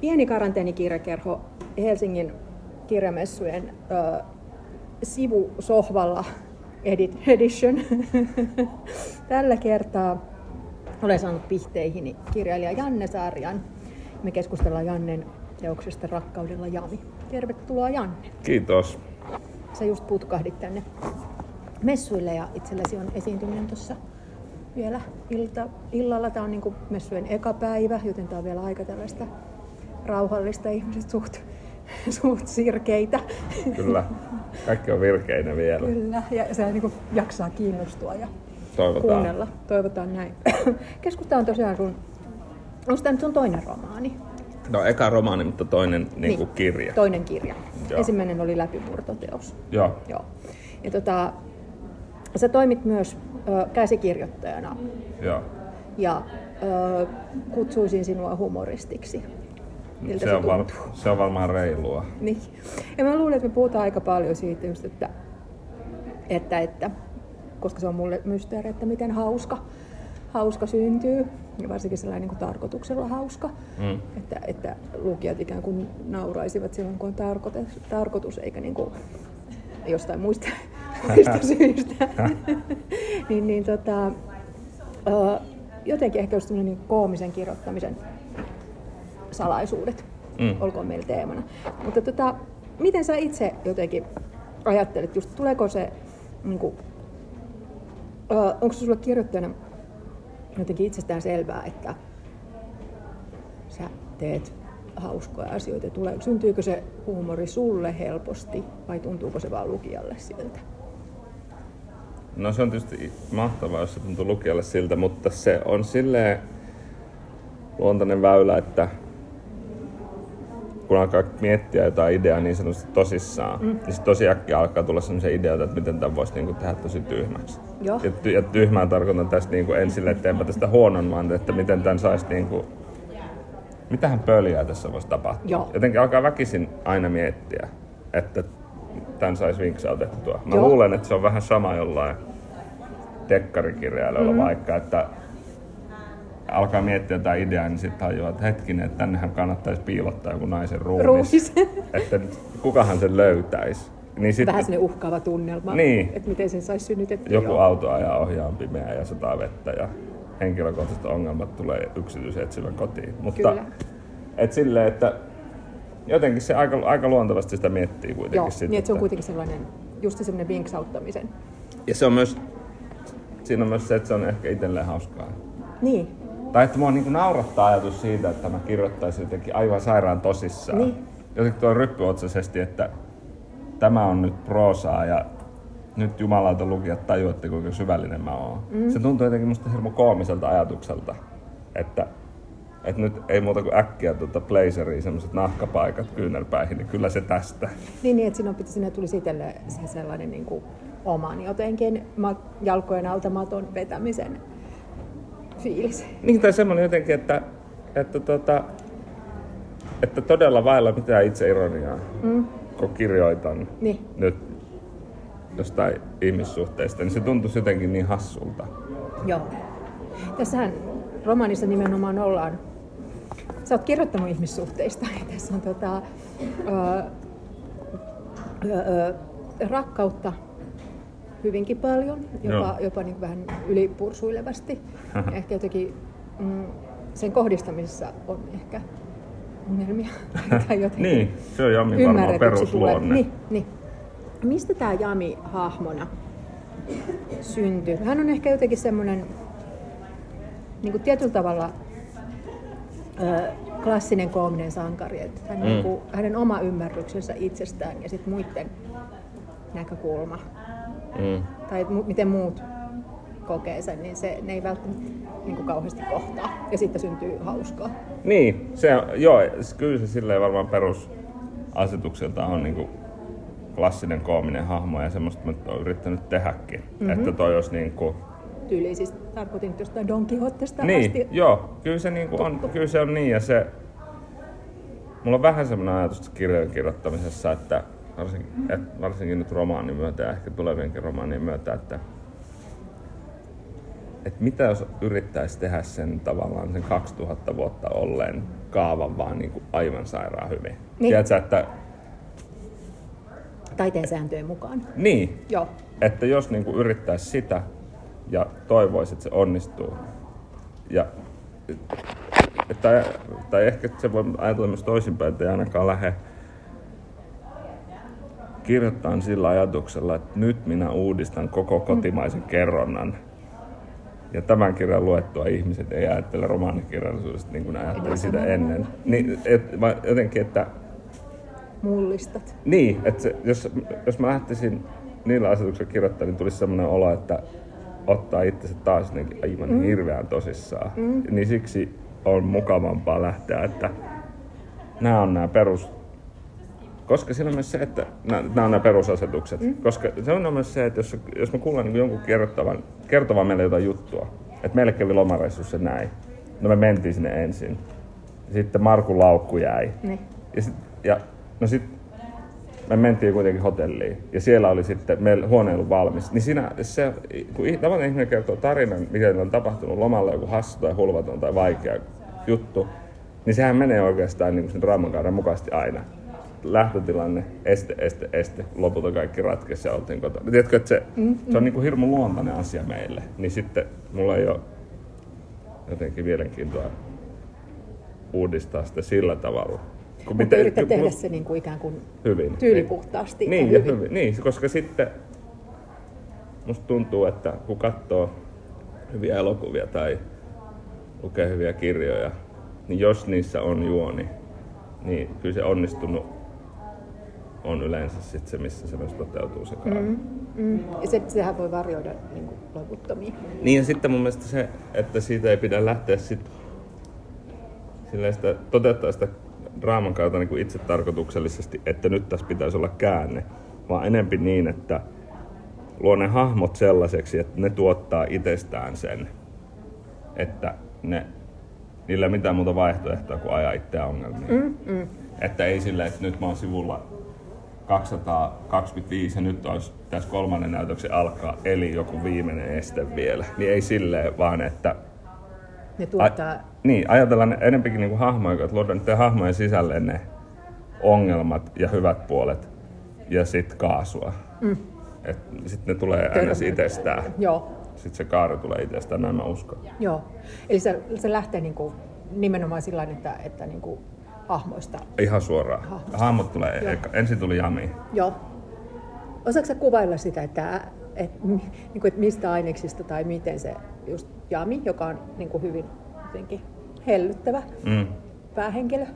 pieni karanteenikirjakerho Helsingin kirjamessujen ö, sivusohvalla edit, edition. Tällä kertaa olen saanut pihteihini kirjailija Janne Sarjan. Me keskustellaan Jannen teoksesta Rakkaudella Jami. Tervetuloa Janne. Kiitos. Sä just putkahdit tänne messuille ja itselläsi on esiintyminen tuossa vielä ilta, illalla. Tämä on niin messujen eka päivä, joten tämä on vielä aika tällaista rauhallista. Ihmiset suht, suht sirkeitä. Kyllä, kaikki on virkeinä vielä. Kyllä, ja se niin jaksaa kiinnostua ja Toivotaan. kuunnella. Toivotaan näin. Keskusta on tosiaan sun, onko tämä nyt sun toinen romaani? No eka romaani, mutta toinen niin kuin kirja. Toinen kirja. Joo. Ensimmäinen oli läpimurtoteos. Joo. Joo. Ja tota, sä toimit myös ö, käsikirjoittajana Joo. ja ö, kutsuisin sinua humoristiksi. Miltä Se on, var, se on varmaan reilua. Niin. Ja mä luulen, että me puhutaan aika paljon siitä just, että, että, että koska se on mulle mysteeri, että miten hauska, hauska syntyy, ja varsinkin sellainen niin kuin tarkoituksella hauska, Mm. että, että lukijat ikään kuin nauraisivat silloin, kun on tarkoitus, tarkoitus eikä niin kuin jostain muista, muista syistä. niin, niin tota, jotenkin ehkä just niin koomisen kirjoittamisen salaisuudet Mm. olkoon meillä teemana. Mutta tota, miten sä itse jotenkin ajattelet, just tuleeko se, niin kuin, onko se sulle kirjoittajana jotenkin itsestään selvää, että sä teet hauskoja asioita, tulee, syntyykö se huumori sulle helposti vai tuntuuko se vaan lukijalle siltä? No se on tietysti mahtavaa, jos se tuntuu lukijalle siltä, mutta se on silleen luontainen väylä, että kun alkaa miettiä jotain ideaa niin sanotusti tosissaan, mm. niin sitten tosi äkkiä alkaa tulla sellaisia ideoita, että miten tämän voisi niinku tehdä tosi tyhmäksi. Joo. Ja, ty- ja tyhmää tarkoitan tästä niinku en sille, että enpä tästä huonon, vaan että miten tämän saisi niinku, mitähän pöliä tässä voisi tapahtua. Joo. Jotenkin alkaa väkisin aina miettiä, että tämän saisi vinksautettua. Mä Joo. luulen, että se on vähän sama jollain dekkarikirjailijoilla mm-hmm. vaikka, että alkaa miettiä jotain ideaa, niin sitten tajuaa, että hetkinen, että tännehän kannattaisi piilottaa joku naisen ruumis. Ruumis. että kukahan sen löytäisi. Niin sit, Vähän sellainen uhkaava tunnelma, Niin. että miten sen saisi synnytettyä. joku Joo. auto ajaa ohjaan pimeää ja sataa vettä ja henkilökohtaiset ongelmat tulee yksityisetsivän kotiin. Mutta Kyllä. et silleen, että jotenkin se aika, aika luontevasti sitä miettii kuitenkin. Joo, sit, niin että se on kuitenkin sellainen, just se sellainen vinksauttamisen. Ja se on myös, siinä on myös se, että se on ehkä itselleen hauskaa. Niin, Tai että mua niin naurattaa ajatus siitä, että mä kirjoittaisin jotenkin aivan sairaan tosissaan. Niin. Jotenkin tuo ryppyotsaisesti, että tämä on nyt proosaa ja nyt jumalauta lukijat tajuatte, kuinka syvällinen mä oon. Mm. Se tuntuu jotenkin musta hirmu koomiselta ajatukselta, että, että nyt ei muuta kuin äkkiä tuota blazeria, semmoiset nahkapaikat kyynärpäihin, niin kyllä se tästä. Niin, niin että siinä, on, siinä tulisi itselle se sellainen niin kuin oman jotenkin jalkojen alta maton vetämisen fiilis. Niin, tai semmoinen jotenkin, että, että, tota, että todella vailla mitään itse ironiaa, mm. kun kirjoitan Niin, nyt jostain ihmissuhteista, niin se tuntuisi jotenkin niin hassulta. joo. Tässähän romaanissa nimenomaan ollaan, sä oot kirjoittanut ihmissuhteista ja tässä on tota, ö, ö, ö, rakkautta hyvinkin paljon, jopa, Joo. jopa niin vähän ylipursuilevasti. ehkä jotenkin mm, sen kohdistamisessa on ehkä ongelmia. tai jotenkin Niin, se on Jammin varmaan perusluonne. Niin, niin. Mistä tämä Jami hahmona syntyi? Hän on ehkä jotenkin semmoinen niin kuin tietyllä tavalla ö, klassinen koominen sankari. Että hän, mm. niin kuin, hänen oma ymmärryksensä itsestään ja sitten muiden näkökulma Mm. tai mu- miten muut kokee sen, niin se, ne ei välttämättä niin kuin kauheasti kohtaa. Ja sitten syntyy hauskaa. Niin, se joo, kyllä se silleen varmaan perusasetukselta on niinku klassinen koominen hahmo ja semmoista mä oon yrittänyt tehdäkin. Mm-hmm. Että toi olisi niinku, Tyyliin siis tarkoitin nyt jostain Don Quixotesta niin, asti. joo, kyllä se, niinku on, kyllä se on niin ja se, mulla on vähän semmoinen ajatus kirjojen kirjoittamisessa, että varsinkin, et varsinkin nyt romaanin myötä ja ehkä tulevienkin romaanien myötä, että että mitä jos yrittäisi tehdä sen tavallaan sen 2000 vuotta olleen kaavan vaan niin kuin aivan sairaan hyvin. Niin. Tiedätkö, että Taiteen sääntöjen mukaan. niin, Joo. että jos niin kuin yrittäisi sitä ja toivoisi, että se onnistuu. Ja, tai, tai ehkä se voi ajatella myös toisinpäin, että ei ainakaan lähde kirjoittamaan sillä ajatuksella, että nyt minä uudistan koko kotimaisen kerronnan. Ja tämän kirjan luettua ihmiset ei ajattele romaanikirjallisuudesta niin kuin ajatteli sitä ennen. Niin, et, vaan jotenkin, että Mullistat. niin, että se, jos, jos mä lähtisin niillä asetuksilla kirjoittamaan, niin tulisi sellainen olo, että ottaa itsensä taas jotenkin aivan mm. hirveän tosissaan. Mm. Niin siksi on mukavampaa lähteä, että nämä on nämä perus... Koska siinä on myös se, että nämä, nämä on nämä perusasetukset. Mm. Koska se on myös se, että jos, jos mä kuulen niin jonkun kertovan, kertovan meille jotain juttua, että meille kävi lomareissussa näin. No me mentiin sinne ensin. Sitten Markun laukku jäi. Niin. Ja, sit, ja no sit me mentiin kuitenkin hotelliin ja siellä oli sitten meillä huoneilu valmis. Niin siinä se, kun tavallinen ihminen kertoo tarinan, miten on tapahtunut lomalla joku hassu tai hulvaton tai vaikea juttu, niin sehän menee oikeastaan niin sen draamankaaren mukaisesti aina. Lähtötilanne, este, este, este, lopulta kaikki ratkesi ja oltiin kotona. Tiedätkö, että se, mm, se on niin kuin hirmu luontainen asia meille. Niin sitten mulla ei ole jotenkin mielenkiintoa uudistaa sitä sillä tavalla. Kun Mutta yrittää kun- tehdä se niin kuin ikään kuin hyvin. tyylipuhtaasti Niin, ja ja hyvin. hyvin. Niin, koska sitten musta tuntuu, että kun katsoo hyviä elokuvia tai lukee hyviä kirjoja, niin jos niissä on juoni, niin kyllä se onnistunut on yleensä sit se, missä se myös toteutuu se. Mm. Mm. Ja se, sehän voi varjoida niin kuin loputtomiin. Niin ja sitten mun mielestä se, että siitä ei pidä lähteä sit sitä, toteuttaa sitä draaman kautta niin kuin itse tarkoituksellisesti, että nyt tässä pitäisi olla käänne, vaan enempi niin, että luo ne hahmot sellaiseksi, että ne tuottaa itsestään sen, että ne, niillä ei mitään muuta vaihtoehtoa kuin ajaa itseään ongelmiin. Mm, mm. Että ei silleen, että nyt mä oon sivulla 225 ja nyt olisi tässä kolmannen näytöksen alkaa, eli joku viimeinen este vielä. Niin ei silleen, vaan että Ne tuottaa... Ai, niin, ajatellaan ne enempikin niinku hahmoja, että luodaan niiden hahmojen sisälle ne ongelmat ja hyvät puolet ja sit kaasua. Mm. Sitten ne tulee aina itsestään. Joo, Sitten se kaari tulee itsestään, näin mä uskon. joo. Eli se, se lähtee niin kuin nimenomaan sillä tavalla, että, että niin kuin hahmoista. Ihan suoraan. Hahmosta. Hahmot tulee Joo. eka. Ensin tuli Jami. Joo. Osaatko sä kuvailla sitä, että, että, niin kuin, että mistä aineksista tai miten se just Jami, joka on niin kuin hyvin jotenkin hellyttävä Mm. päähenkilö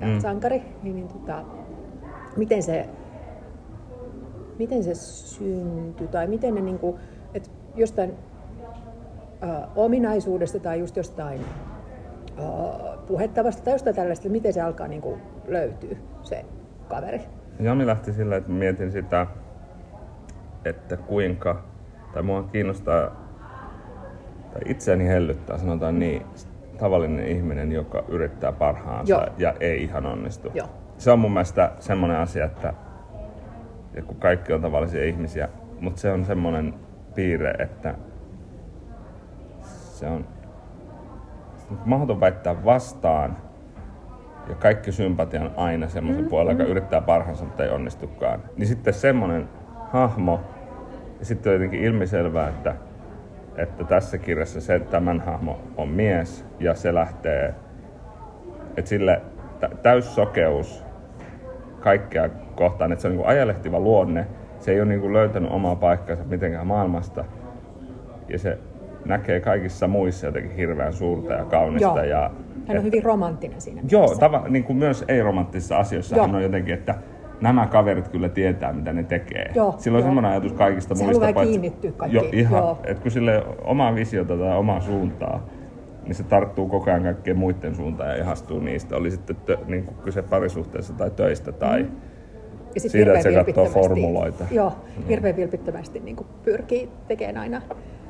ja Mm. sankari, niin, niin tota, miten se miten se syntyi tai miten ne niin kuin, että jostain ominaisuudesta tai just jostain puhettavasta tai jostain tällaista, että miten se alkaa niin kuin löytyy se kaveri. Jami lähti sillä, että mietin sitä, että kuinka, tai mua kiinnostaa, tai itseäni hellyttää, sanotaan niin, tavallinen ihminen, joka yrittää parhaansa Joo. ja ei ihan onnistu. Joo. Se on mun mielestä semmoinen asia, että ja kun kaikki on tavallisia ihmisiä, mutta se on semmoinen piirre, että se on mahdoton väittää vastaan. Ja kaikki sympatia on aina semmoisen mm, puolella, joka yrittää parhaansa, mutta ei onnistukaan. Niin sitten semmoinen hahmo, ja sitten on jotenkin ilmiselvää, että, että tässä kirjassa se tämän hahmo on mies, ja se lähtee, että sille tä- täyssokeus kaikkea kohtaan, että se on niin ajelehtiva luonne, se ei ole niin löytänyt omaa paikkaansa mitenkään maailmasta, ja se näkee kaikissa muissa jotenkin hirveän suurta ja kaunista. Joo. Ja, Hän on hyvin romanttinen siinä Joo, mielessä. tava, niin kuin myös ei-romanttisissa asioissa Joo. hän on jotenkin, että nämä kaverit kyllä tietää, mitä ne tekee. Joo, Sillä on joo. semmoinen ajatus kaikista Se muista. haluaa kiinnittyä kaikkiin, Jo, ihan, joo. että kun sille omaa visiota tai omaa suuntaa, niin se tarttuu koko ajan kaikkien muiden suuntaan ja ihastuu niistä. Oli sitten tö, niin kuin kyse parisuhteessa tai töistä tai... Mm. Ja sit Siitä, että se katsoo formuloita. Joo, hirveän vilpittömästi niin kuin pyrkii tekemään aina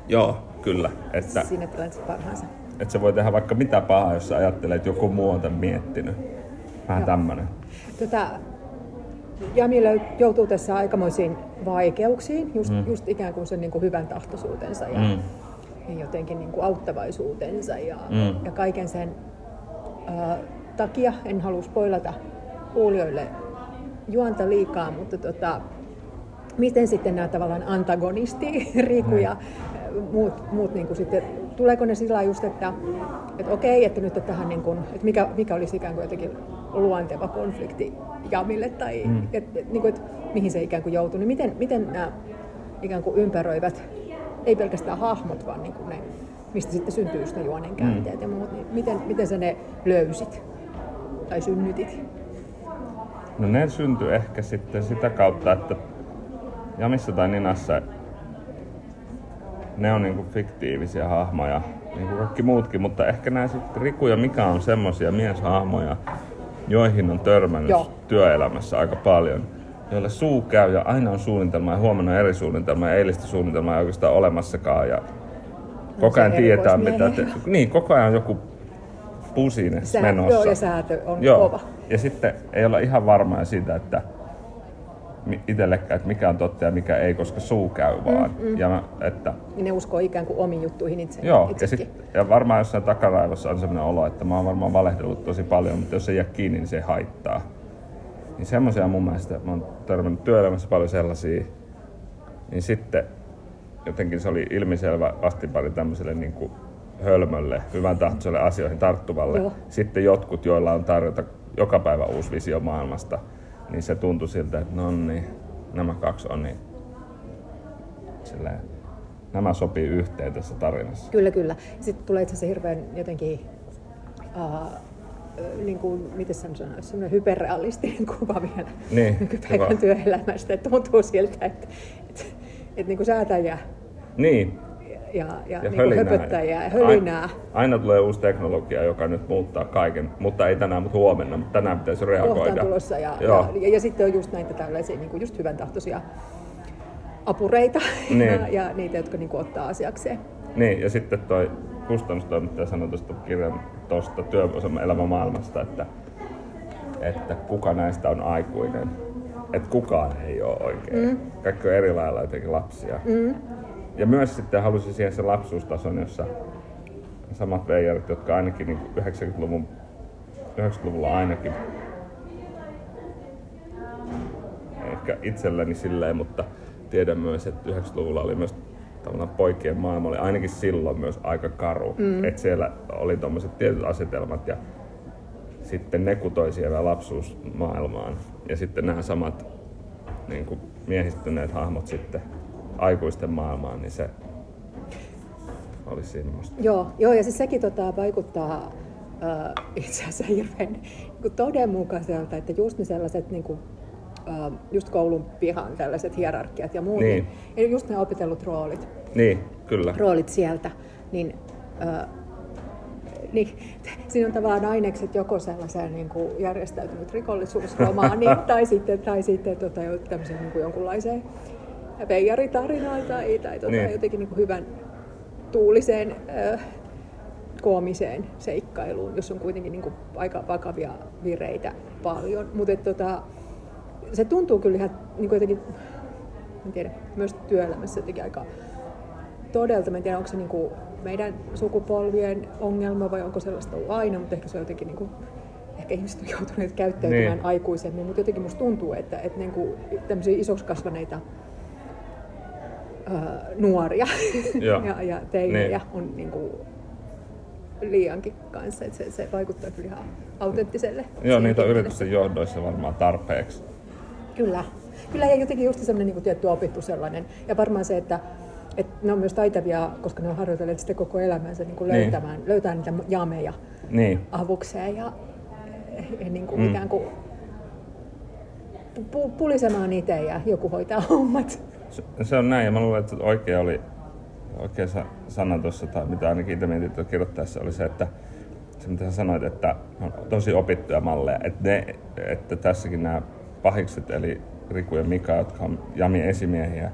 Joo, kyllä. Että, siinä tilanteessa parhaansa. että se voi tehdä vaikka mitä pahaa, jos sä ajattelee, että joku muu on tämän miettinyt. Vähän Joo. tämmönen. Tota, Jami joutuu tässä aikamoisiin vaikeuksiin, just, mm. just ikään kuin sen niin kuin hyvän tahtoisuutensa ja, Mm. ja jotenkin niin kuin auttavaisuutensa ja, Mm. ja kaiken sen ää, takia. En halua spoilata kuulijoille juonta liikaa, mutta tota, miten sitten nämä tavallaan antagonisti, Riku ja muut, muut niin kuin sitten, tuleeko ne sillä just, että, että okei, että nyt tähän niin kuin, että mikä, mikä olisi ikään kuin jotenkin luonteva konflikti Jamille tai mm. et, et, niin kuin, että mihin se ikään kuin joutuu, niin miten, miten nämä ikään kuin ympäröivät, ei pelkästään hahmot, vaan niin kuin ne, mistä sitten syntyy just ne juonenkäänteet mm. ja muut, niin miten, miten sä ne löysit tai synnytit? No ne syntyi ehkä sitten sitä kautta, että Jamissa tai Ninassa ne on niinku fiktiivisiä hahmoja, niin kuin kaikki muutkin, mutta ehkä nämä sitten Riku ja Mika on semmoisia mieshahmoja, joihin on törmännyt Joo. työelämässä aika paljon, joille suu käy ja aina on suunnitelma ja huomenna eri suunnitelma ja eilistä suunnitelmaa ei oikeastaan olemassakaan ja koko ajan tietää mitä te... Niin, koko ajan on joku pusine Sää, menossa. Joo, ja säätö on joo. kova. Ja sitten ei olla ihan varmaa siitä, että itsellekään, että mikä on totta ja mikä ei, koska suu käy mm, vaan. Mm, mm. Ja mä, että, niin ne uskoo ikään kuin omiin juttuihin itse. Joo, ja, sit, ja varmaan jossain takaraivossa on sellainen olo, että mä oon varmaan valehdellut tosi paljon, mutta jos se jää kiinni, niin se haittaa. Niin semmoisia mun mielestä, mä oon törmännyt työelämässä paljon sellaisia, niin sitten jotenkin se oli ilmiselvä vastipari tämmöiselle niin kuin hölmölle, hyvän tahtoiselle asioihin tarttuvalle. Joo. Sitten jotkut, joilla on tarjota joka päivä uusi visio maailmasta, niin se tuntui siltä, että no niin, nämä kaksi on niin silleen, nämä sopii yhteen tässä tarinassa. Kyllä, kyllä. Sitten tulee itse asiassa hirveän jotenkin, uh, niin kuin, miten sen sanoisi, semmoinen hyperrealistinen kuva vielä niin, nykypäivän työelämästä. Että tuntuu siltä, että, että, että niin kuin säätäjä niin ja, ja, ja niin höpöttäjää ja hölinää. Aina, aina tulee uusi teknologia, joka nyt muuttaa kaiken, mutta ei tänään, mutta huomenna, mutta tänään pitäisi reagoida. Tulossa ja, ja, ja, ja, sitten on just näitä tällaisia niin kuin just hyvän tahtoisia apureita niin. ja, ja niitä, jotka niin kuin, ottaa asiakseen. Niin, ja sitten toi kustannustoimittaja sanoi tuosta kirjan tuosta työelämän maailmasta, että, että kuka näistä on aikuinen. Että kukaan ei ole oikein. Mm. Kaikki on eri lailla jotenkin lapsia. Mm ja myös sitten halusin siihen se lapsuustason, jossa samat veijarit, jotka ainakin niin 90-luvun 90-luvulla ainakin ehkä itselleni silleen, mutta tiedän myös, että 90-luvulla oli myös tavallaan poikien maailma oli ainakin silloin myös aika karu. Mm. Että siellä oli tuommoiset tietyt asetelmat ja sitten ne kutoi siellä lapsuusmaailmaan. Ja sitten nämä samat niin kuin miehistyneet hahmot sitten aikuisten maailmaan, niin se olisi siinä musta. Joo, joo ja siis sekin tota, vaikuttaa äh, itse asiassa hirveän niin todenmukaiselta, että just ne sellaiset niin kuin, äh, just koulun pihan tällaiset hierarkiat ja muut, niin. niin just ne opitellut roolit. Niin, kyllä. Roolit sieltä, niin äh, niin, siinä on tavallaan ainekset joko sellaiseen niin kuin järjestäytynyt rikollisuusromaaniin tai sitten, tai sitten tota, tämmöisen niin kuin jonkunlaiseen veijaritarinaa tai, tai tuota, niin. jotenkin niin kuin hyvän tuuliseen äh, koomiseen seikkailuun, jos on kuitenkin niin kuin aika vakavia vireitä paljon. Mutta tota, se tuntuu kyllä ihan niin kuin jotenkin, en tiedä, myös työelämässä jotenkin aika todelta. Mä en tiedä, onko se niin kuin meidän sukupolvien ongelma vai onko sellaista ollut aina, mutta ehkä se on jotenkin niin kuin, ehkä ihmiset on joutuneet käyttäytymään niin. aikuisemmin, mutta jotenkin musta tuntuu, että, että niin kuin tämmöisiä isoksi kasvaneita nuoria ja, ja teinejä niin. on niin kuin, liiankin kanssa. Se, se vaikuttaa kyllä ihan autenttiselle. Joo, niitä on yritysten johdoissa varmaan tarpeeksi. Kyllä. Kyllä ja jotenkin just semmoinen niin kuin tietty opittu sellainen. Ja varmaan se, että, että ne on myös taitavia, koska ne on harjoitelleet sitten koko elämänsä niin kuin niin. löytämään, löytää niitä jameja niin. avukseen ja, ja niin kuin mm. ikään kuin pulisemaan itse ja joku hoitaa hommat se, se on näin, ja mä luulen, että oikea oli, oikea sana tuossa, tai mitä ainakin itse mietin kirjoittaessa, oli se, että se mitä sä sanoit, että on tosi opittuja malleja, että, ne, että tässäkin nämä pahikset, eli Riku ja Mika, jotka on Jami esimiehiä,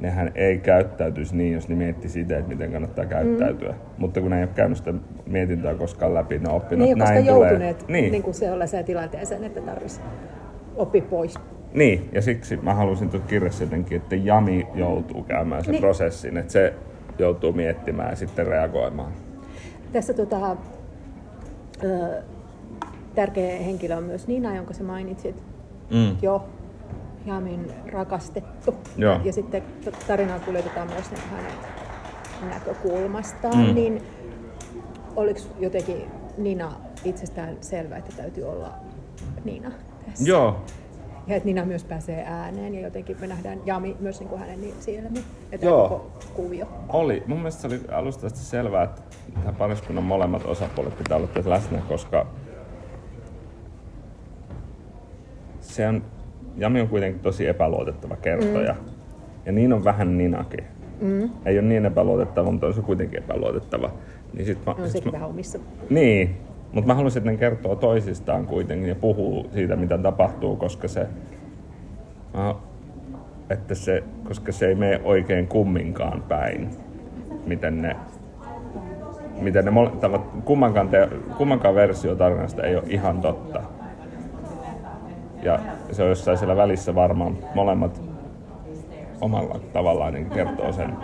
nehän ei käyttäytyisi niin, jos ne miettisi itse, että miten kannattaa käyttäytyä. Mm. Mutta kun ne ei ole käynyt sitä mietintää koskaan läpi, ne on oppinut, niin, näin joutuneet tulee. Niin. niin kuin sellaiseen tilanteeseen, että tarvitsisi oppi pois niin, ja siksi mä halusin tuossa kirjassa jotenkin, että Jami joutuu käymään sen niin. prosessin, että se joutuu miettimään ja sitten reagoimaan. Tässä tota, tärkeä henkilö on myös Nina, jonka sä mainitsit Mm. jo. Jamin rakastettu. Joo. Ja sitten tarinaa kuljetetaan myös niin hänen näkökulmastaan. Mm. Niin oliko jotenkin Nina itsestään selvä, että täytyy olla Nina tässä? Joo, Ja että Nina myös pääsee ääneen ja jotenkin me nähdään Jami myös niin kuin hänen niin silmin. Että Joo. koko kuvio. oli. Mun mielestä se oli alusta asti selvää, että tämän pariskunnan molemmat osapuolet pitää olla tässä läsnä, koska se on, Jami on kuitenkin tosi epäluotettava kertoja. Mm. Ja niin on vähän Ninakin. Mm. Ei ole niin epäluotettava, mutta on se kuitenkin epäluotettava. Niin sit mä, On sit mä, vähän omissa. Niin, mutta mä haluaisin, että ne kertoo toisistaan kuitenkin ja puhuu siitä, mitä tapahtuu, koska se, että se, koska se ei mene oikein kumminkaan päin, miten ne, miten ne kummankaan, te, kummankaan versio tarinasta ei ole ihan totta. Ja se on jossain siellä välissä varmaan molemmat omalla tavallaan niin kertoo sen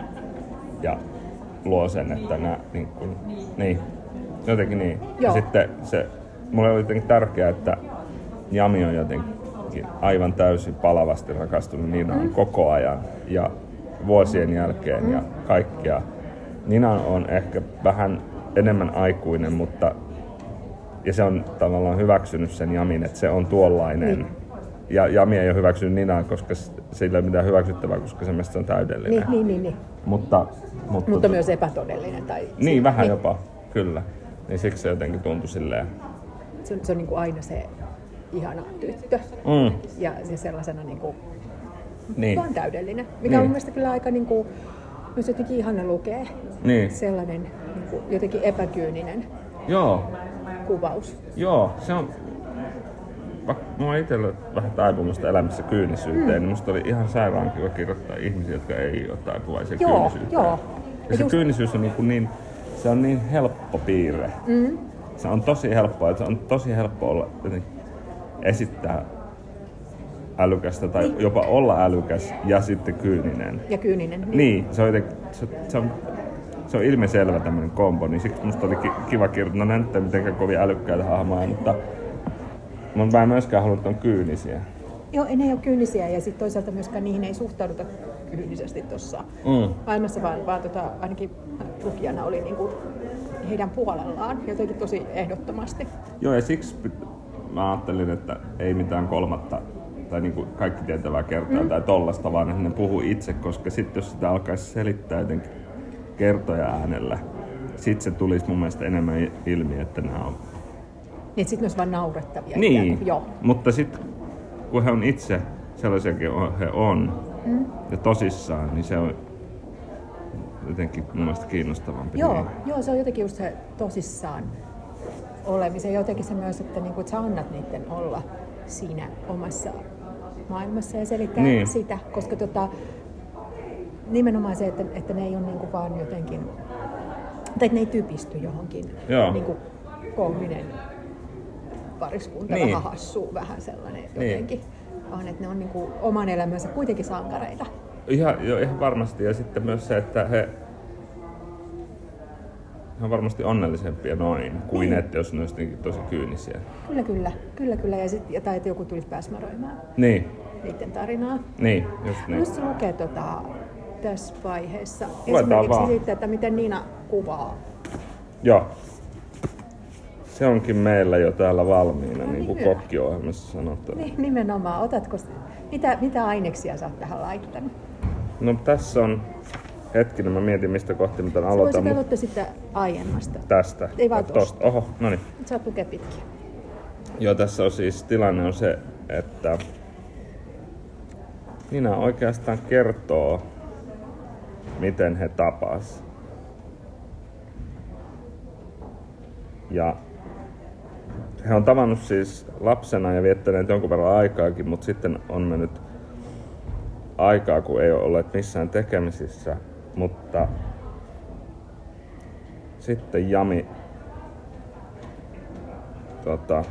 ja luo sen, että nämä niin, kuin, niin jotenkin niin. Ja Joo. sitten se, mulle oli jotenkin tärkeää, että Jami on jotenkin aivan täysin palavasti rakastunut Ninaan mm. koko ajan ja vuosien jälkeen mm. ja kaikkea. Nina on ehkä vähän enemmän aikuinen, mutta ja se on tavallaan hyväksynyt sen Jamin, että se on tuollainen. Niin. Ja Jami ei ole hyväksynyt Ninaa, koska sillä ei ole mitään hyväksyttävää, koska se mielestä on täydellinen. Niin, niin, niin, niin. Mutta, mutta, Mutta myös epätodellinen. Tai Niin, vähän jopa, kyllä. Niin siksi se jotenkin tuntui silleen. Se on, se on niin kuin aina se ihana tyttö. Mm, Ja, ja sellaisena niin kuin, niin, vaan täydellinen. Mikä Niin. on mun mielestä kyllä aika niin kuin, myös jotenkin ihana lukea. niin. Sellainen niin kuin, jotenkin epäkyyninen Joo, kuvaus. joo, se on... Mulla itsellä vähän taipumusta elämässä kyynisyyteen, mm. niin musta oli ihan sairaan kiva kirjoittaa ihmisiä, jotka ei ole taipuvaisia Joo, kyynisyyteen. joo. Ja, Ja se just- kyynisyys on niin, kuin niin, se on niin helppo piirre. Mm. Se on tosi helppoa, että se on tosi helppo olla, esittää älykästä tai Niin. jopa olla älykäs ja sitten kyyninen. Ja kyyninen. Niin, se on, jotenkin, se, se on, se on ilmiselvä tämmöinen kombo, niin siksi musta oli ki- kiva kirjoittaa. No näyttää mitenkään kovin älykkäitä hahmoja, mutta mutta mä en myöskään halua, että on kyynisiä. Joo, ei ne ole kyynisiä ja sitten toisaalta myöskään niihin ei suhtauduta kyynisesti tuossa Mm. maailmassa, vaan, vaan tota, ainakin lukijana oli niinku heidän puolellaan jotenkin tosi ehdottomasti. Joo, ja siksi mä ajattelin, että ei mitään kolmatta tai niin kuin kaikki tietävää kertaa mm. tai tollasta, vaan että ne puhuu itse, koska sitten jos sitä alkaisi selittää jotenkin kertoja äänellä, sitten se tulisi mun mielestä enemmän ilmi, että nämä on Niin sitten ne olisi vaan naurettavia. Niin, kuin. Joo. mutta sitten kun he on itse sellaisiakin he on Mm. ja tosissaan, niin se on jotenkin mun mielestä kiinnostavampi. Joo, Niin. joo, se on jotenkin just se tosissaan olemisen. Jotenkin se myös, että, niinku, että sä annat niiden olla siinä omassa maailmassa ja selittää Niin. sitä, koska tota, nimenomaan se, että, että ne ei ole niinku vaan jotenkin, tai että ne ei typisty johonkin Joo. niinku koominen pariskunta, Niin. vähän hassu, vähän sellainen jotenkin, vaan että ne on niinku oman elämänsä kuitenkin sankareita. Ihan, jo, ihan varmasti. Ja sitten myös se, että he, he on varmasti onnellisempia noin kuin Niin. että jos ne olisi tosi kyynisiä. Kyllä, kyllä, kyllä, kyllä. Ja sit, ja, tai että joku tulisi pääsmäröimään Niin, niiden tarinaa. niin, just niin. Myös se lukee tota, tässä vaiheessa. Luetaan Esimerkiksi vaan. siitä, että miten Niina kuvaa. Joo. Se onkin meillä jo täällä valmiina, No niin kuin niin, kokkiohjelmassa sanotaan. Niin, nimenomaan. Otatko, mitä, mitä aineksia sä oot tähän laittanut? No tässä on, hetkinen mä mietin mistä kohti Voisit aloitan, mutta aloittaa sitten aiemmasta. tästä. Ei vaan tosta. Oho, no niin. Sä oot lukea pitkin. Joo, tässä on siis tilanne on se, että Nina oikeastaan kertoo, miten he tapas. Ja he on tavannut siis lapsena ja viettäneet jonkun verran aikaakin, mutta sitten on mennyt aikaa, kun ei ole olleet missään tekemisissä. Mutta sitten Jami tota,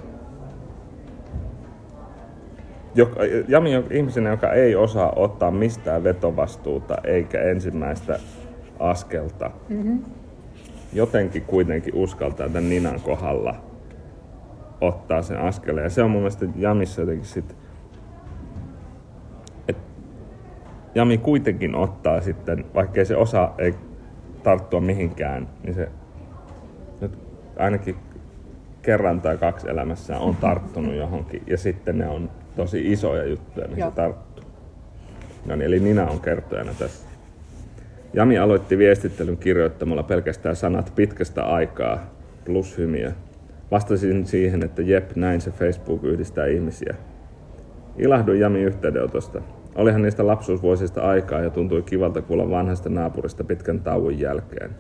joka, Jami on ihmisenä, joka ei osaa ottaa mistään vetovastuuta eikä ensimmäistä askelta. Mm-hmm. Jotenkin kuitenkin uskaltaa tämän Ninan kohdalla ottaa sen askeleen. Ja se on mun mielestä Jamissa jotenkin sit, että Jami kuitenkin ottaa sitten, vaikkei se osa ei tarttua mihinkään, niin se nyt ainakin kerran tai kaksi elämässään on tarttunut johonkin. Ja sitten ne on tosi isoja juttuja, mihin se tarttuu. No niin, eli Nina on kertojana tässä. Jami aloitti viestittelyn kirjoittamalla pelkästään sanat pitkästä aikaa plus hymiä. Vastasin siihen, että jep, näin se Facebook yhdistää ihmisiä. Ilahduin Jami yhteydenotosta. Olihan niistä lapsuusvuosista aikaa ja tuntui kivalta kuulla vanhasta naapurista pitkän tauon jälkeen.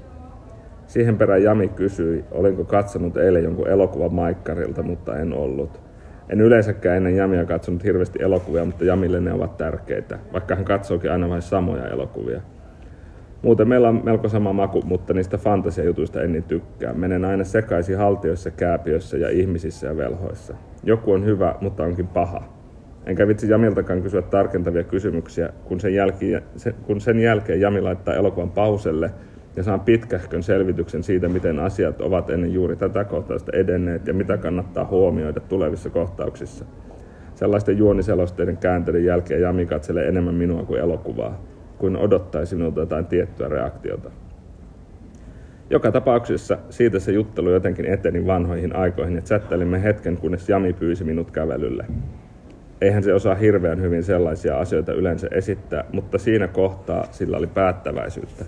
Siihen perään Jami kysyi, olinko katsonut eilen jonkun elokuvan Maikkarilta, mutta en ollut. En yleensäkään ennen Jamia katsonut hirveästi elokuvia, mutta Jamille ne ovat tärkeitä, vaikka hän katsookin aina vain samoja elokuvia. Muuten meillä on melko sama maku, mutta niistä fantasiajutuista en niin tykkää. Menen aina sekaisin haltioissa, kääpiössä ja ihmisissä ja velhoissa. Joku on hyvä, mutta onkin paha. Enkä vitsi Jamiltakaan kysyä tarkentavia kysymyksiä, kun sen, jälkeen, kun sen jälkeen Jami laittaa elokuvan pauselle ja saan pitkähkön selvityksen siitä, miten asiat ovat ennen juuri tätä kohtausta edenneet ja mitä kannattaa huomioida tulevissa kohtauksissa. Sellaisten juoniselosteiden kääntelyn jälkeen Jami katselee enemmän minua kuin elokuvaa kuin odottaisi minulta jotain tiettyä reaktiota. Joka tapauksessa siitä se juttelu jotenkin eteni vanhoihin aikoihin ja chattelimme hetken, kunnes Jami pyysi minut kävelylle. Eihän se osaa hirveän hyvin sellaisia asioita yleensä esittää, mutta siinä kohtaa sillä oli päättäväisyyttä.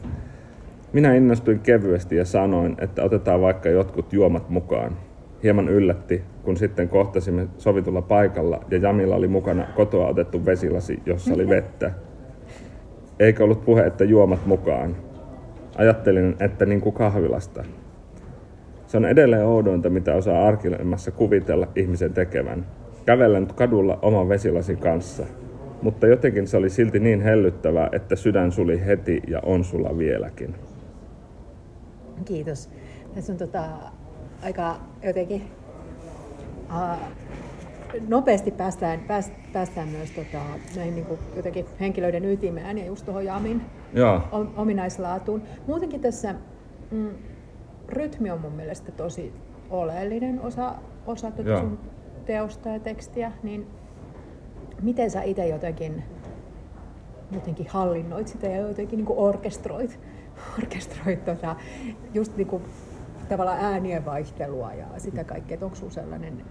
Minä innostuin kevyesti ja sanoin, että otetaan vaikka jotkut juomat mukaan. Hieman yllätti, kun sitten kohtasimme sovitulla paikalla ja Jamilla oli mukana kotoa otettu vesilasi, jossa oli vettä eikä ollut puhe, että juomat mukaan. Ajattelin, että niin kuin kahvilasta. Se on edelleen oudointa, mitä osaa arkilemmassa kuvitella ihmisen tekevän. Kävellen kadulla oman vesilasin kanssa. Mutta jotenkin se oli silti niin hellyttävää, että sydän suli heti ja on sulla vieläkin. Kiitos. Tässä on tota, aika jotenkin uh, nopeasti päästään, pääst, päästään myös tota, näihin niin kuin jotenkin henkilöiden ytimään ja just tuohon Jamin Joo. ominaislaatuun. Muutenkin tässä mm, rytmi on mun mielestä tosi oleellinen osa, osa tuota sun teosta ja tekstiä, niin miten sä itse jotenkin, jotenkin hallinnoit sitä ja jotenkin niin orkestroit, orkestroit tota, just niin kuin, tavallaan äänien vaihtelua ja sitä kaikkea, että onko sellainen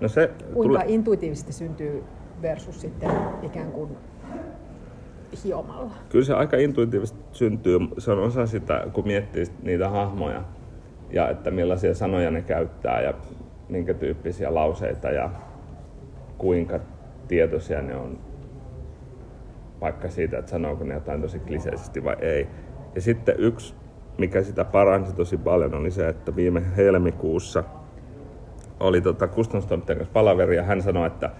No se Kuinka tule... intuitiivisesti syntyy versus sitten ikään kuin hiomalla? Kyllä se aika intuitiivisesti syntyy. Se on osa sitä, kun miettii niitä hahmoja ja että millaisia sanoja ne käyttää ja minkä tyyppisiä lauseita ja kuinka tietoisia ne on vaikka siitä, että sanooko ne jotain tosi kliseisesti vai ei. Ja sitten yksi, mikä sitä paransi tosi paljon, oli se, että viime helmikuussa – oli tota kustannustoimittajan kanssa palaveri ja hän sanoi, että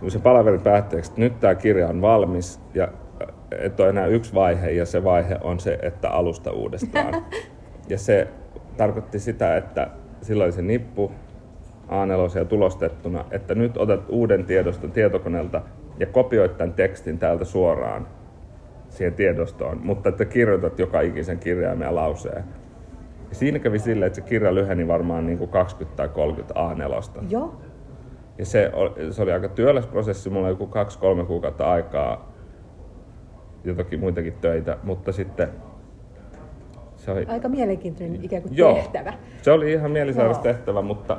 kun se palaverin päätteeksi, että nyt tämä kirja on valmis ja että on enää yksi vaihe ja se vaihe on se, että alusta uudestaan. ja se tarkoitti sitä, että silloin se nippu A4 tulostettuna, että nyt otat uuden tiedoston tietokoneelta ja kopioit tämän tekstin täältä suoraan siihen tiedostoon, mutta että kirjoitat joka ikisen kirjaimen ja lauseen. Siinä kävi silleen, että se kirja lyheni varmaan niin kuin 20 tai 30 A4. Joo. Ja se oli, se oli aika työläs prosessi, mulla oli joku kaksi-kolme kuukautta aikaa jotakin muitakin töitä, mutta sitten se oli... Aika mielenkiintoinen ikään kuin Joo, tehtävä. se oli ihan mielisairas tehtävä, mutta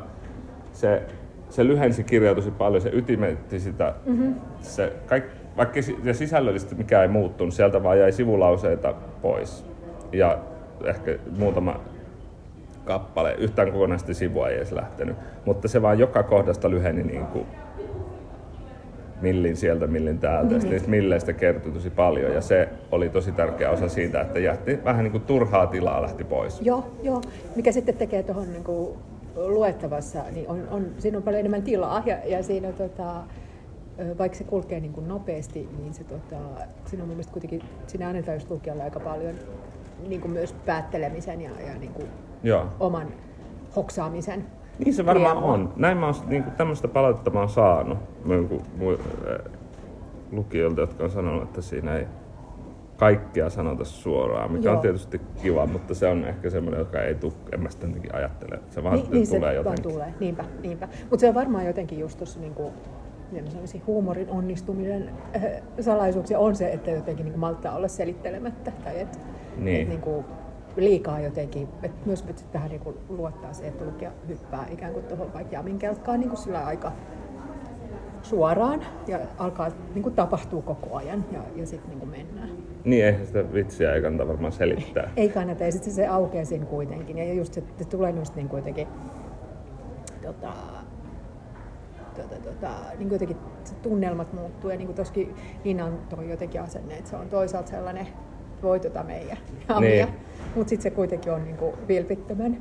se, se lyhensi kirjaa tosi paljon, se ytimetti sitä, mm-hmm. se kaik, vaikka se sisällöllisesti mikään ei muuttunut, sieltä vaan jäi sivulauseita pois. Ja ehkä muutama kappale. Yhtään kokonaista sivua ei edes lähtenyt. Mutta se vaan joka kohdasta lyheni niin kuin millin sieltä, millin täältä. Mm-hmm. Sitten milleistä kertoi tosi paljon ja se oli tosi tärkeä osa siitä, että jätti vähän niin kuin turhaa tilaa lähti pois. Joo, joo. Mikä sitten tekee tuohon niin kuin luettavassa, niin on, on, siinä on paljon enemmän tilaa ja, ja siinä tota, vaikka se kulkee niin kuin nopeasti, niin se, tota, siinä on mun mielestä kuitenkin, siinä annetaan just lukijalle aika paljon niin kuin myös päättelemisen ja, ja niin kuin Joo. oman hoksaamisen. Niin se varmaan riemua. on. Näin mä oon, niin kuin tämmöistä palautetta mä oon saanut niin kuin, mu, äh, lukijoilta, jotka on sanonut, että siinä ei kaikkea sanota suoraan, mikä Joo. on tietysti kiva, mutta se on ehkä semmoinen, joka ei tule, en mä sitä jotenkin ajattele. Se vaan Niin, niin se tulee vaan jotenkin. tulee, niinpä, niinpä. Mutta se on varmaan jotenkin just tuossa niinku, sanoisin, huumorin onnistumisen äh, salaisuuksia on se, että jotenkin niinku malttaa olla selittelemättä. Tai et, Niin. et niinku liikaa jotenkin, että myös sit vähän niinku luottaa se, että lukija hyppää ikään kuin tuohon vaikka Jamin kelkkaan niinku sillä aika suoraan ja alkaa niinku tapahtuu koko ajan ja, ja sitten niinku mennään. Niin, eihän sitä vitsiä ei kannata varmaan selittää. Ei kannata, ja sitten se aukeaa siinä kuitenkin. Ja just se, että tulee just niin kuitenkin, tota, tota, tota, niin jotenkin se tunnelmat muuttuu. Ja niin kuin toskin Niina on toi jotenkin asenne, että se on toisaalta sellainen, voi tota meidän amia, Niin. mutta sitten se kuitenkin on niin kuin vilpittömän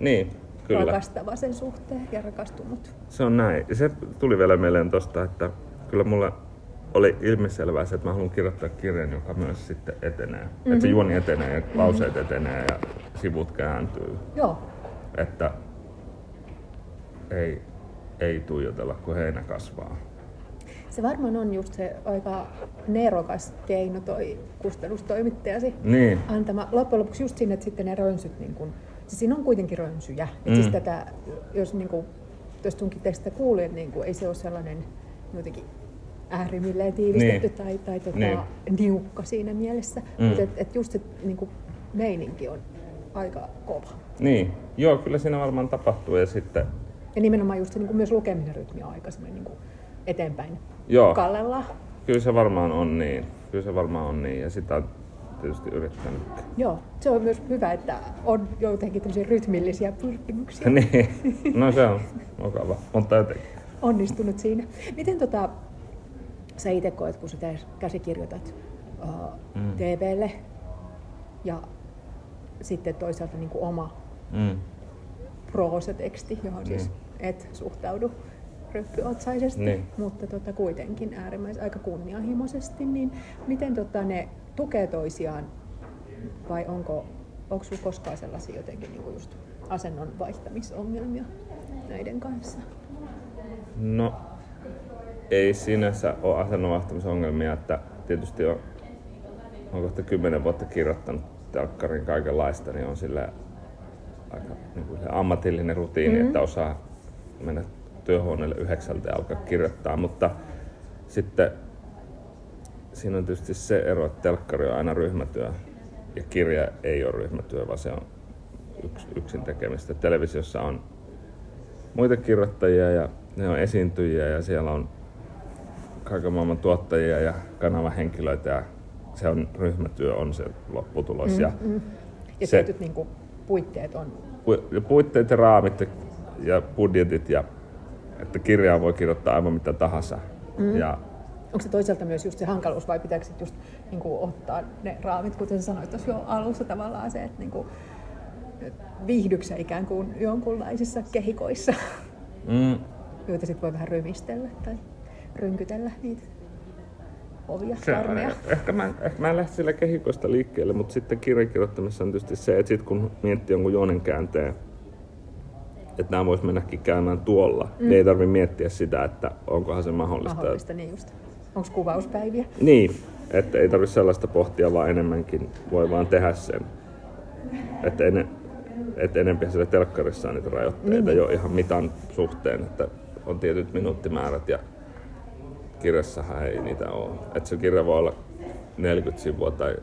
Niin, kyllä. rakastava sen suhteen ja rakastunut. Se on näin. Se tuli vielä mieleen tosta, että kyllä mulla oli ilmiselvää se, että mä haluan kirjoittaa kirjan, joka myös sitten etenee. Mm-hmm. Että se juoni etenee ja lauseet etenee ja sivut kääntyy. Joo, Että ei, ei tuijotella, kun heinä kasvaa. se varmaan on just se aika nerokas keino toi kustannustoimittajasi Niin, antama. Loppujen lopuksi just siinä, että sitten ne rönsyt, niin kun, siis siinä on kuitenkin rönsyjä. Mm. Mm. Siis tätä, jos niin kun, tuosta sunkin tekstistä kuulee, niin kun, ei se ole sellainen jotenkin äärimmilleen tiivistetty Niin. tai, tai tota, Niin. niukka siinä mielessä. Mm. Mutta et, et just se niin kun, meininki on aika kova. niin. Joo, kyllä siinä varmaan tapahtuu ja sitten, Ja nimenomaan just se niin myös lukemisen rytmi on aika niin eteenpäin joo, kallellaan. kyllä se varmaan on niin. Kyllä se varmaan on niin ja sitä on tietysti yrittänyt. Joo, se on myös hyvä, että on jotenkin tämmöisiä rytmillisiä pyrkimyksiä. niin, no se on mukava. Mutta jotenkin. onnistunut siinä. Miten tota, sä itse koet, kun sä käsikirjoitat uh, Mm. mm. TVlle ja sitten toisaalta niin kuin oma Mm. proosateksti, johon siis Niin. et suhtaudu ryppyotsaisesti, Niin. mutta tota, kuitenkin äärimmäisen aika kunnianhimoisesti, niin miten tota, ne tukee toisiaan vai onko, onko sulla koskaan sellaisia jotenkin niin kuin just asennon vaihtamisongelmia näiden kanssa? No, ei sinänsä ole asennonvahtamisongelmia, että tietysti on, on kohta kymmenen vuotta kirjoittanut telkkarin kaikenlaista, niin on sille aika niin kuin se ammatillinen rutiini, mm-hmm. että osaa mennä työhuoneelle yhdeksältä ja alkaa kirjoittaa, mutta sitten siinä on tietysti se ero, että telkkari on aina ryhmätyö ja kirja ei ole ryhmätyö, vaan se on yks, yksin tekemistä. Televisiossa on muita kirjoittajia ja ne on esiintyjiä ja siellä on kaiken maailman tuottajia ja kanavahenkilöitä ja se on ryhmätyö on se lopputulos. Mm, ja Mm. Ja Se- tietyt niin kuin, puitteet on pu- ja puitteet ja raamit ja- ja budjetit ja että kirjaa voi kirjoittaa aivan mitä tahansa. Mm. Ja Onko se toisaalta myös just se hankaluus vai pitääkö just niin kuin, ottaa ne raamit, kuten sanoit tuossa jo alussa tavallaan se, että niin kuin, viihdyksä ikään kuin jonkunlaisissa kehikoissa, mm, joita sitten voi vähän rymistellä tai rynkytellä niitä ovia, se ehkä, mä, ehkä mä en lähde sillä kehikosta liikkeelle, mutta sitten kirjakirjoittamisessa on tietysti se, että sit kun miettii jonkun juonen käänteen, että nämä vois mennäkin käymään tuolla, mm. niin ei tarvi miettiä sitä, että onkohan se mahdollista. Mahdollista, niin just. Onko kuvauspäiviä? Niin, että ei tarvitse sellaista pohtia, vaan enemmänkin voi vaan tehdä sen. Että en, et enempi siellä telkkarissa on niitä rajoitteita Niin, niin, niin. jo ihan mitan suhteen, että on tietyt minuuttimäärät ja kirjassahan ei niitä ole. Että se kirja voi olla 40 sivua tai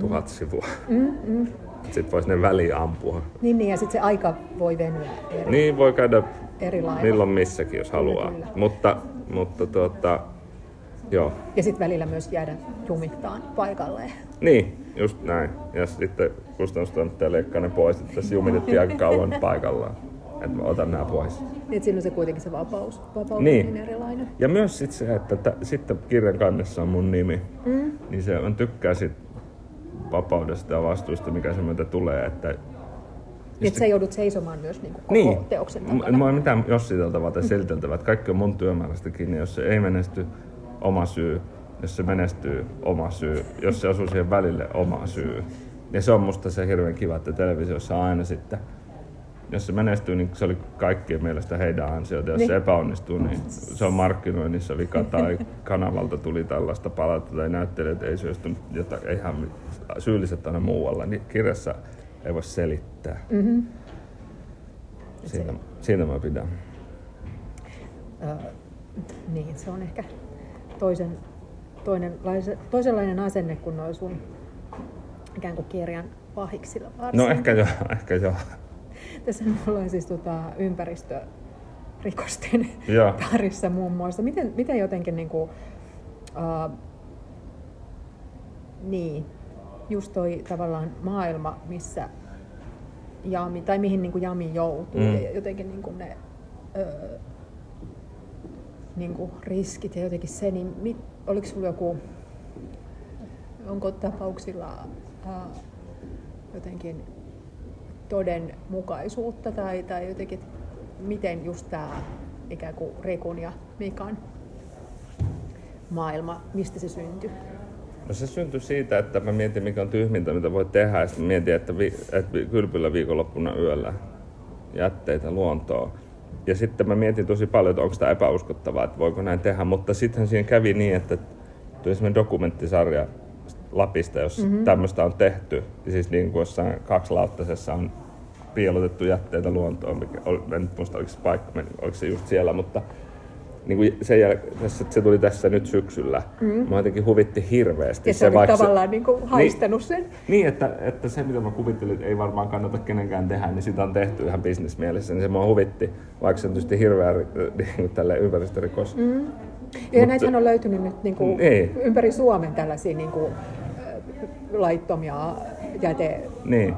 1000 sivua. Mm, mm. Sitten voisi ne väliin ampua. Niin, niin, ja sitten se aika voi venyä eri, Niin voi käydä eri lailla. milloin missäkin, jos haluaa. kyllä. Mutta, mutta tuota, joo. Ja sitten välillä myös jäädä jumittaan paikalleen. Niin, just näin. Ja sitten kustannustoimittaja leikkaa ne pois, että tässä jumitettiin aika kauan paikallaan. Että mä otan nämä pois. Niin, että siinä on se kuitenkin se vapaus, vapaus Niin. niin erilainen. Ja myös sit se, että t- sitten kirjan kannessa on mun nimi. Mm. Niin se on tykkää sit vapaudesta ja vastuusta, mikä se myötä tulee. Että Niin, että sä joudut seisomaan myös niin kuin koko niin, teoksen takana. Mä en mitään jossiteltavaa tai seliteltävää. Kaikki on mun työmäärästä kiinni. Jos se ei menesty, oma syy. Jos se menestyy, oma syy. Jos se osuu siihen välille, oma syy. Ja se on musta se hirveän kiva, että televisiossa aina sitten jos se menestyy, niin se oli kaikkien mielestä heidän ansiota. Jos Niin. se epäonnistuu, niin se on markkinoinnissa vika tai kanavalta tuli tällaista palautetta tai näyttelijät ei syöstynyt, jota ihan syylliset aina muualla. Niin kirjassa ei voi selittää. Mm-hmm. Siitä, siitä mä pidän. Ö, niin, se on ehkä toisen, toinen, toisenlainen asenne kuin noin sun ikään kuin kirjan pahiksilla varsinkin. No ehkä joo, ehkä joo. Tässä mulla on siis tota, ympäristörikosten Joo. parissa muun muassa. Miten, miten jotenkin niin kuin, uh, niin, just toi tavallaan maailma, missä Jami, tai mihin niin kuin Jami joutuu Mm. ja jotenkin niin kuin ne ö, niin kuin riskit ja jotenkin se, niin mit, oliko sulla joku, onko tapauksilla ää, jotenkin todenmukaisuutta tai, tai jotenkin, miten just tämä ikään kuin Rikun ja Mikan maailma, mistä se syntyi? No se syntyi siitä, että mä mietin mikä on tyhmintä, mitä voi tehdä. Ja sitten mietin, että, vi, että kylpyllä viikonloppuna yöllä jätteitä luontoon. Ja sitten mä mietin tosi paljon, että onko tämä epäuskottavaa, että voiko näin tehdä. Mutta sittenhän siinä kävi niin, että tuli semmoinen dokumenttisarja Lapista, jos mm-hmm. tämmöistä on tehty. Ja siis niin kuin jossain kaksilauttaisessa on piilotettu jätteitä luontoon. Mikä, ol- en nyt muista, oliko se paikka, oliko se just siellä, mutta niin kuin sen jäl- tässä, se tuli tässä nyt syksyllä. Mm. Mä jotenkin huvitti hirveästi. Ja se, se vaikka tavallaan niin kuin haistanut sen. Niin, että, että se mitä mä kuvittelin, että ei varmaan kannata kenenkään tehdä, niin sitä on tehty ihan bisnesmielessä, niin se mua huvitti, vaikka se on tietysti hirveä niin kuin tälle ympäristörikos. Mm. Ja näitähän on löytynyt nyt niin kuin Niin. ympäri Suomen tällaisia niin kuin, laittomia jätemaita. Niin,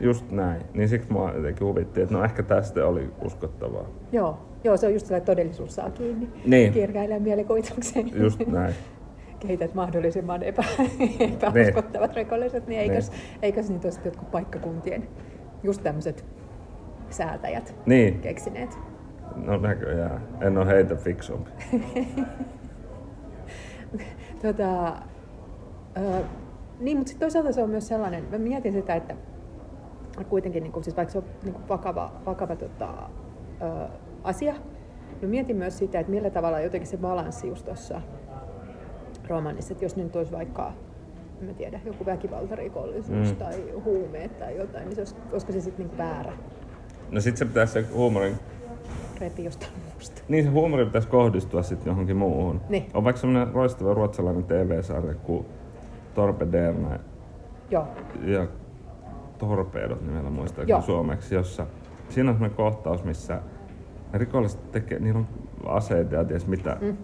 just näin. Niin siksi mua jotenkin huvitti, että no ehkä tästä oli uskottavaa. Joo, joo, se on just sellainen, että todellisuus saa kiinni Niin. kirkailen mielikuvitukseen. Just näin. Kehität mahdollisimman epä, epäuskottavat rikolliset, niin eikös, eikös niitä olisi jotkut paikkakuntien just tämmöiset säätäjät Niin, keksineet. No näköjään. En ole heitä fiksumpi. Tota, ö, niin, mutta sitten toisaalta se on myös sellainen, mä mietin sitä, että kuitenkin, niin kuin, siis vaikka se on niin kuin vakava, vakava tota, ö, asia, mä mietin myös sitä, että millä tavalla jotenkin se balanssi just tuossa romanissa, että jos nyt olisi vaikka en mä tiedä, joku väkivaltarikollisuus Mm. mm. tai huumeet tai jotain, niin se olisi, olisiko se sitten niinku väärä No sit se pitäisi se huumorin, repi jostain muusta. niin se huumori pitäisi kohdistua sitten johonkin muuhun. Niin. On vaikka semmoinen loistava ruotsalainen TV-sarja kuin Torpederna Joo, ja Torpedot nimellä muistaakseni Joo. suomeksi, jossa siinä on semmoinen kohtaus, missä rikolliset tekee, niillä on aseita ja ties mitä. Mm.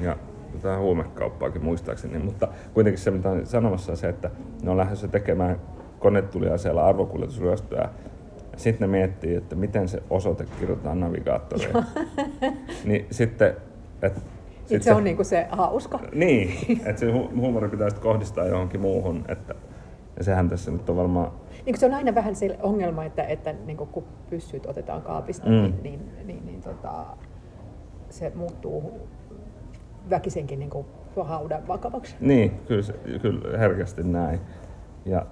Ja jotain huumekauppaakin muistaakseni, mutta kuitenkin se mitä on sanomassa on se, että ne on lähdössä tekemään konetuliaseella arvokuljetusryöstöä. Sitten ne miettii, että miten se osoite kirjoitetaan navigaattoriin. niin sitten, että sit se on niinku se hauska. niin, että se hu- huumori pitäisi kohdistaa johonkin muuhun. Että, ja sehän tässä nyt on varmaan... Niin se on aina vähän se ongelma, että, että niin kun pyssyt otetaan kaapista, Mm. mm. niin, niin, niin, niin tota, se muuttuu väkisenkin niin haudan vakavaksi. Niin, kyllä, se, kyllä herkästi näin. Ja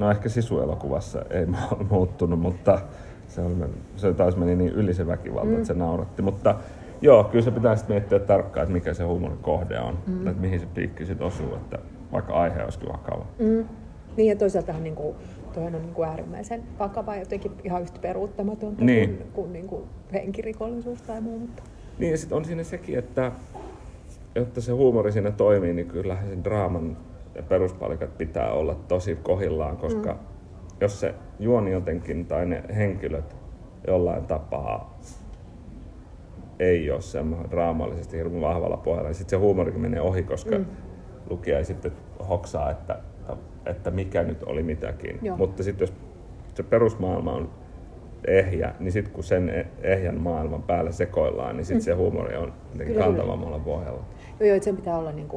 no ehkä sisuelokuvassa ei mu- muuttunut, mutta se, on, se taas meni niin yli se väkivalta, mm. että se nauratti. Mutta joo, kyllä se pitää sitten miettiä tarkkaan, että mikä se huumorin kohde on. Mm. Että mihin se piikki sitten osuu, että vaikka aihe olisi vakava. Mm. Niin ja toisaaltahan niin kuin, toihan on niin kuin äärimmäisen vakava ja jotenkin ihan yhtä peruuttamatonta Niin. kuin, kuin, niin kuin henkirikollisuus tai muu. Mutta... Niin ja sitten on siinä sekin, että jotta se huumori siinä toimii, niin kyllähän sen draaman peruspalikat pitää olla tosi kohillaan, koska mm. jos se juoni jotenkin tai ne henkilöt jollain tapaa ei ole semmoinen draamallisesti hirveän vahvalla pohjalla, niin sitten se huumorikin menee ohi, koska mm. lukija ei sitten hoksaa, että, että mikä nyt oli mitäkin. Joo. Mutta sitten jos se perusmaailma on ehjä, niin sitten kun sen ehjän maailman päällä sekoillaan, niin sitten mm. se huumori on jotenkin Kyllä, kyllä. kantavammalla pohjalla. Joo, joo, että sen pitää olla niin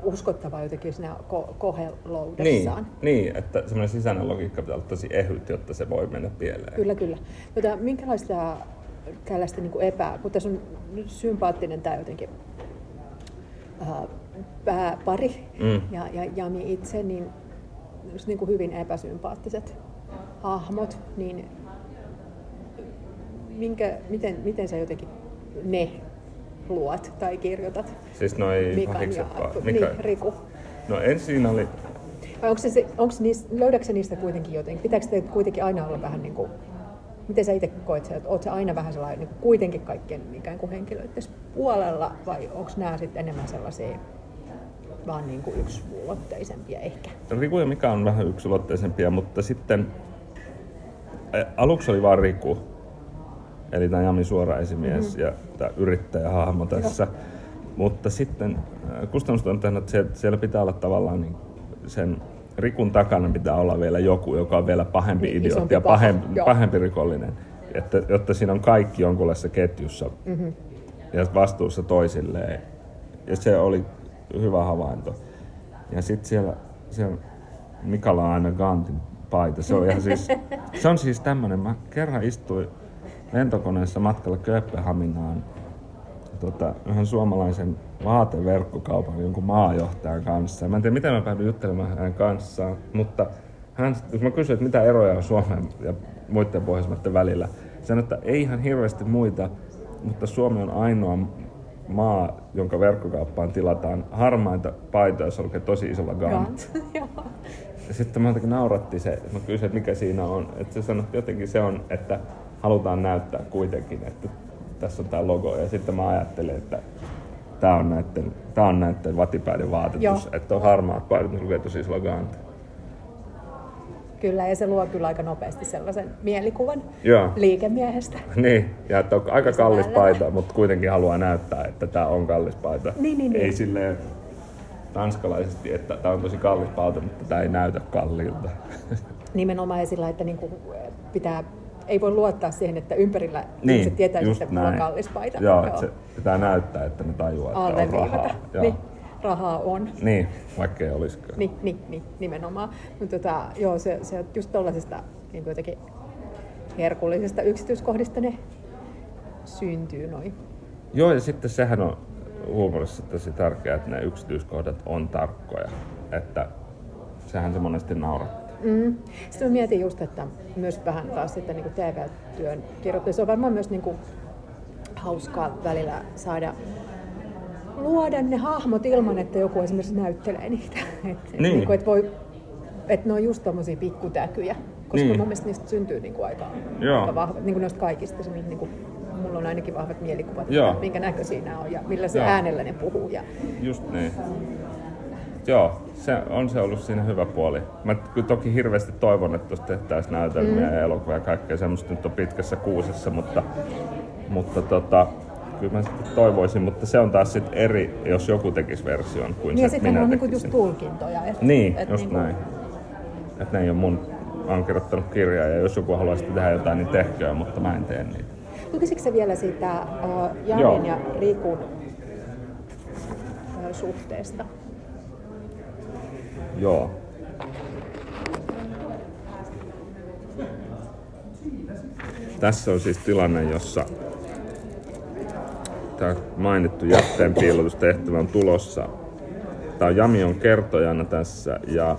kuin uskottava jotenkin siinä ko- Niin, koheloudessaan. niin, että semmoinen sisäinen logiikka pitää olla tosi ehyt, jotta se voi mennä pieleen. Kyllä, kyllä. Tota, minkälaista tällaista niin epää, kun tässä on sympaattinen tämä jotenkin äh, pääpari Mm. ja, ja Jami itse, niin, niin kuin hyvin epäsympaattiset hahmot, niin minkä, miten, miten sä jotenkin ne luot tai kirjoitat? Siis noi Mikan ja niin? Riku. No ensin oli, Vai onko se, onko niistä, löydätkö niistä kuitenkin jotenkin? Pitääkö teitä kuitenkin aina olla vähän niin kuin, miten sä itse koet sen, että oot sä aina vähän sellainen niin kuin kuitenkin kaikkien ikään kuin henkilöiden puolella vai onko nämä sitten enemmän sellaisia vaan niin kuin yksiulotteisempia ehkä? Riku ja Mika on vähän yksulotteisempia, mutta sitten aluksi oli vaan Riku, eli tämä Jami suora esimies mm-hmm. ja tämä yrittäjähahmo tässä. Mutta sitten ä, kustannukset on tehnyt, että siellä- pitää olla tavallaan niin sen Rikun takana pitää olla vielä joku, joka on vielä pahempi Niin, idiootti ja pahempi, joo. pahempi rikollinen. Että, jotta siinä on kaikki jonkunlaisessa ketjussa mm-hmm. ja vastuussa toisilleen. Ja se oli hyvä havainto. Ja sitten siellä, siellä Mikalla on aina Gantin paita. Se on, ihan siis, se on siis tämmönen, mä kerran istuin lentokoneessa matkalla Kööpenhaminaan tota, yhden suomalaisen vaateverkkokaupan jonkun maajohtajan kanssa. Mä en tiedä, miten mä päädyin juttelemaan hänen kanssaan, mutta hän, jos mä kysyin, että mitä eroja on Suomen ja muiden Pohjoismaiden välillä, sanoi, että ei ihan hirveästi muita, mutta Suomi on ainoa maa, jonka verkkokauppaan tilataan harmaita paitoja, jossa lukee tosi isolla Gant. Sitten mä jotenkin nauratti se, että mä kysyin, että mikä siinä on. Että se sanoi, että jotenkin se on, että halutaan näyttää kuitenkin, että tässä on tämä logo. Ja sitten mä ajattelin, että tämä on näiden, tää on näiden vatipäiden vaatetus, Joo. että on harmaat paidat, niin lukee tosi Gant. Kyllä, ja se luo kyllä aika nopeasti sellaisen mielikuvan Joo. liikemiehestä. Niin, ja että on aika kallis päällä. paita, mutta kuitenkin haluaa näyttää, että tämä on kallis paita. Niin, niin, Ei niin. silleen tanskalaisesti, että tämä on tosi kallis paita, mutta tämä ei näytä kalliilta. Nimenomaan sillä, että niin kuin pitää, ei voi luottaa siihen, että ympärillä Niin, ihmiset tietää, että mulla on kallis paita. Joo, että se pitää näyttää, että ne tajuaa, että on Alleviivata. rahaa. Joo. Niin, rahaa on. Niin, vaikka ei olisikaan. Niin, niin, niin nimenomaan. Mutta tota, joo, se, se on just tuollaisesta niin jotenkin herkullisesta yksityiskohdista ne syntyy noin. Joo, ja sitten sehän on huumorissa tosi tärkeää, että ne yksityiskohdat on tarkkoja. Että sehän se monesti naurattaa. Mm. Sitten mä mietin just, että myös vähän taas että niin TV-työn kirjoittelu, se on varmaan myös niin kuin hauskaa välillä saada luoda ne hahmot ilman, että joku esimerkiksi näyttelee niitä. Et, Niin. niin kuin, että voi, että ne on just tommosia pikkutäkyjä, koska Niin. mun mielestä niistä syntyy niin kuin aika, Joo. aika vahvat, niin kuin noista kaikista, se, niin kuin, mulla on ainakin vahvat mielikuvat, Joo. että minkä näköisiä nämä on ja millä se Joo. äänellä ne puhuu. Ja, Just niin. Joo, se on se ollut siinä hyvä puoli. Mä toki hirveästi toivon, että tuossa tehtäisiin näytelmiä mm. ja elokuvia ja kaikkea semmoista nyt on pitkässä kuusessa, mutta, mutta tota, kyllä mä sitten toivoisin, mutta se on taas sitten eri, jos joku tekisi version kuin niin se, minä on niin kuin tekisin. just tulkintoja. Et, Niin, et just niin kuin- näin. Että ne ei ole mun, mä oon kirjoittanut kirjaa ja jos joku haluaisi tehdä jotain, niin tehköön, mutta mä en tee niitä. Lukisitko se vielä siitä uh, Joo. Janin ja Rikun uh, suhteesta? Joo. Tässä on siis tilanne, jossa tämä mainittu jätteenpiilotustehtävä on tulossa. Tämä Jami on kertojana tässä ja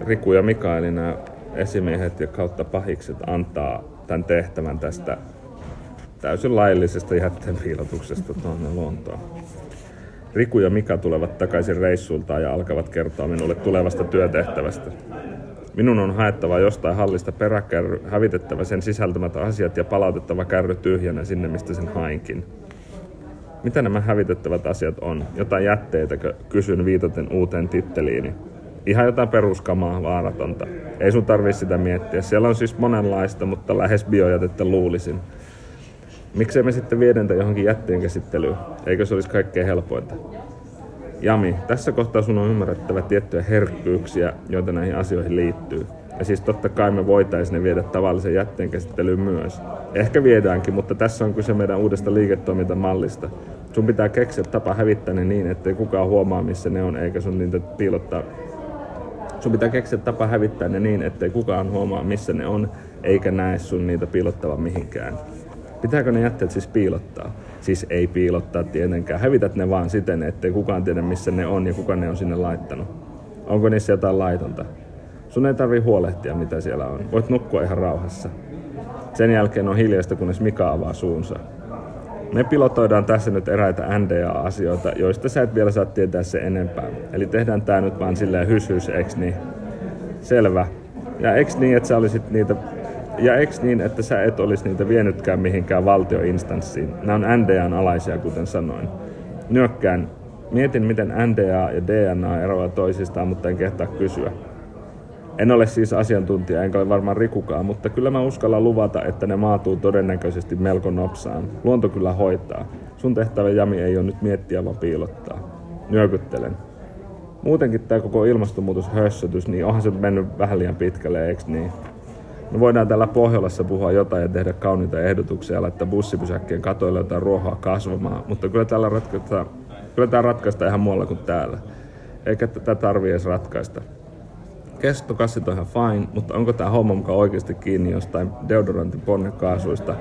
Riku ja Mika, eli nämä esimiehet ja kautta pahikset antaa tämän tehtävän tästä täysin laillisesta jätteenpiilotuksesta tuonne Lontoon. Riku ja Mika tulevat takaisin reissulta ja alkavat kertoa minulle tulevasta työtehtävästä. Minun on haettava jostain hallista peräkärry, hävitettävä sen sisältämät asiat ja palautettava kärry tyhjänä sinne, mistä sen hainkin. Mitä nämä hävitettävät asiat on? Jotain jätteitäkö? Kysyn viitaten uuteen titteliini. Ihan jotain peruskamaa, vaaratonta. Ei sun tarvi sitä miettiä. Siellä on siis monenlaista, mutta lähes biojätettä luulisin. Miksei me sitten viedentä johonkin jätteen käsittelyyn? Eikö se olisi kaikkein helpointa? Jami, tässä kohtaa sun on ymmärrettävä tiettyjä herkkyyksiä, joita näihin asioihin liittyy. Ja siis totta kai me voitaisiin ne viedä tavallisen jätteen käsittelyyn myös. Ehkä viedäänkin, mutta tässä on kyse meidän uudesta liiketoimintamallista. Sun pitää keksiä tapa hävittää ne niin, ettei kukaan huomaa missä ne on, eikä sun niitä piilottaa. Sun pitää keksiä tapa hävittää ne niin, ettei kukaan huomaa missä ne on, eikä näe sun niitä piilottavan mihinkään. Pitääkö ne jätteet siis piilottaa? Siis ei piilottaa tietenkään. Hävität ne vaan siten, ettei kukaan tiedä missä ne on ja kuka ne on sinne laittanut. Onko niissä jotain laitonta? Sun ei tarvi huolehtia, mitä siellä on. Voit nukkua ihan rauhassa. Sen jälkeen on hiljaista, kunnes Mika avaa suunsa. Me pilotoidaan tässä nyt eräitä NDA-asioita, joista sä et vielä saa tietää se enempää. Eli tehdään tää nyt vaan silleen hys hys, eks niin? Selvä. Ja eks niin, että sä olisit niitä ja eks niin, että sä et olisi niitä vienytkään mihinkään valtioinstanssiin. Nämä on NDAn alaisia, kuten sanoin. Nyökkään. Mietin, miten NDA ja DNA eroavat toisistaan, mutta en kehtaa kysyä. En ole siis asiantuntija, enkä ole varmaan Rikukaan, mutta kyllä mä uskallan luvata, että ne maatuu todennäköisesti melko nopsaan. Luonto kyllä hoitaa. Sun tehtävä Jami ei ole nyt miettiä, vaan piilottaa. Nyökyttelen. Muutenkin tämä koko ilmastonmuutos hössötys, niin onhan se mennyt vähän liian pitkälle, eikö niin? Me voidaan täällä Pohjolassa puhua jotain ja tehdä kauniita ehdotuksia ja laittaa bussipysäkkien katoille jotain ruohoa kasvamaan, mutta kyllä täällä ratkaista, kyllä tää ratkaista ihan muualla kuin täällä. Eikä tätä tarvii edes ratkaista. Kestokassit on ihan fine, mutta onko tämä homma mukaan oikeasti kiinni jostain deodorantin ponnekaasuista?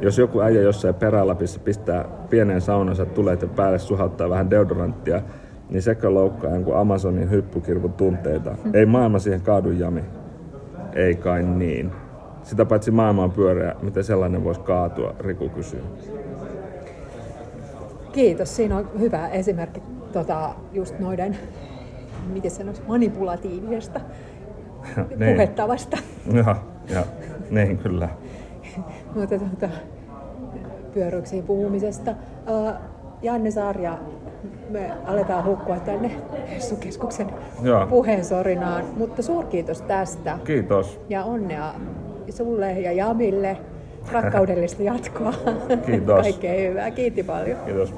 Jos joku äijä jossain perälapissa pistää pieneen saunansa tuleet ja päälle suhauttaa vähän deodoranttia, niin sekö loukkaa jonkun Amazonin hyppykirvun tunteita? Ei maailma siihen kaadu jami. Ei kai niin. Sitä paitsi maailma on pyöreä, miten sellainen voisi kaatua, Riku kysyy. Kiitos. Siinä on hyvä esimerkki tota, just noiden, miten sanoisi, manipulatiivisesta Niin. puhetavasta. Joo, ja niin kyllä. Mutta tota, pyörryksiin puhumisesta. Uh, Janne Sarja, me aletaan hukkua tänne Hessukeskuksen puheensorinaan, mutta suurkiitos tästä Kiitos. ja onnea sulle ja Jamille. Rakkaudellista jatkoa. Kiitos. Kaikkea hyvää. Kiitti paljon. Kiitos.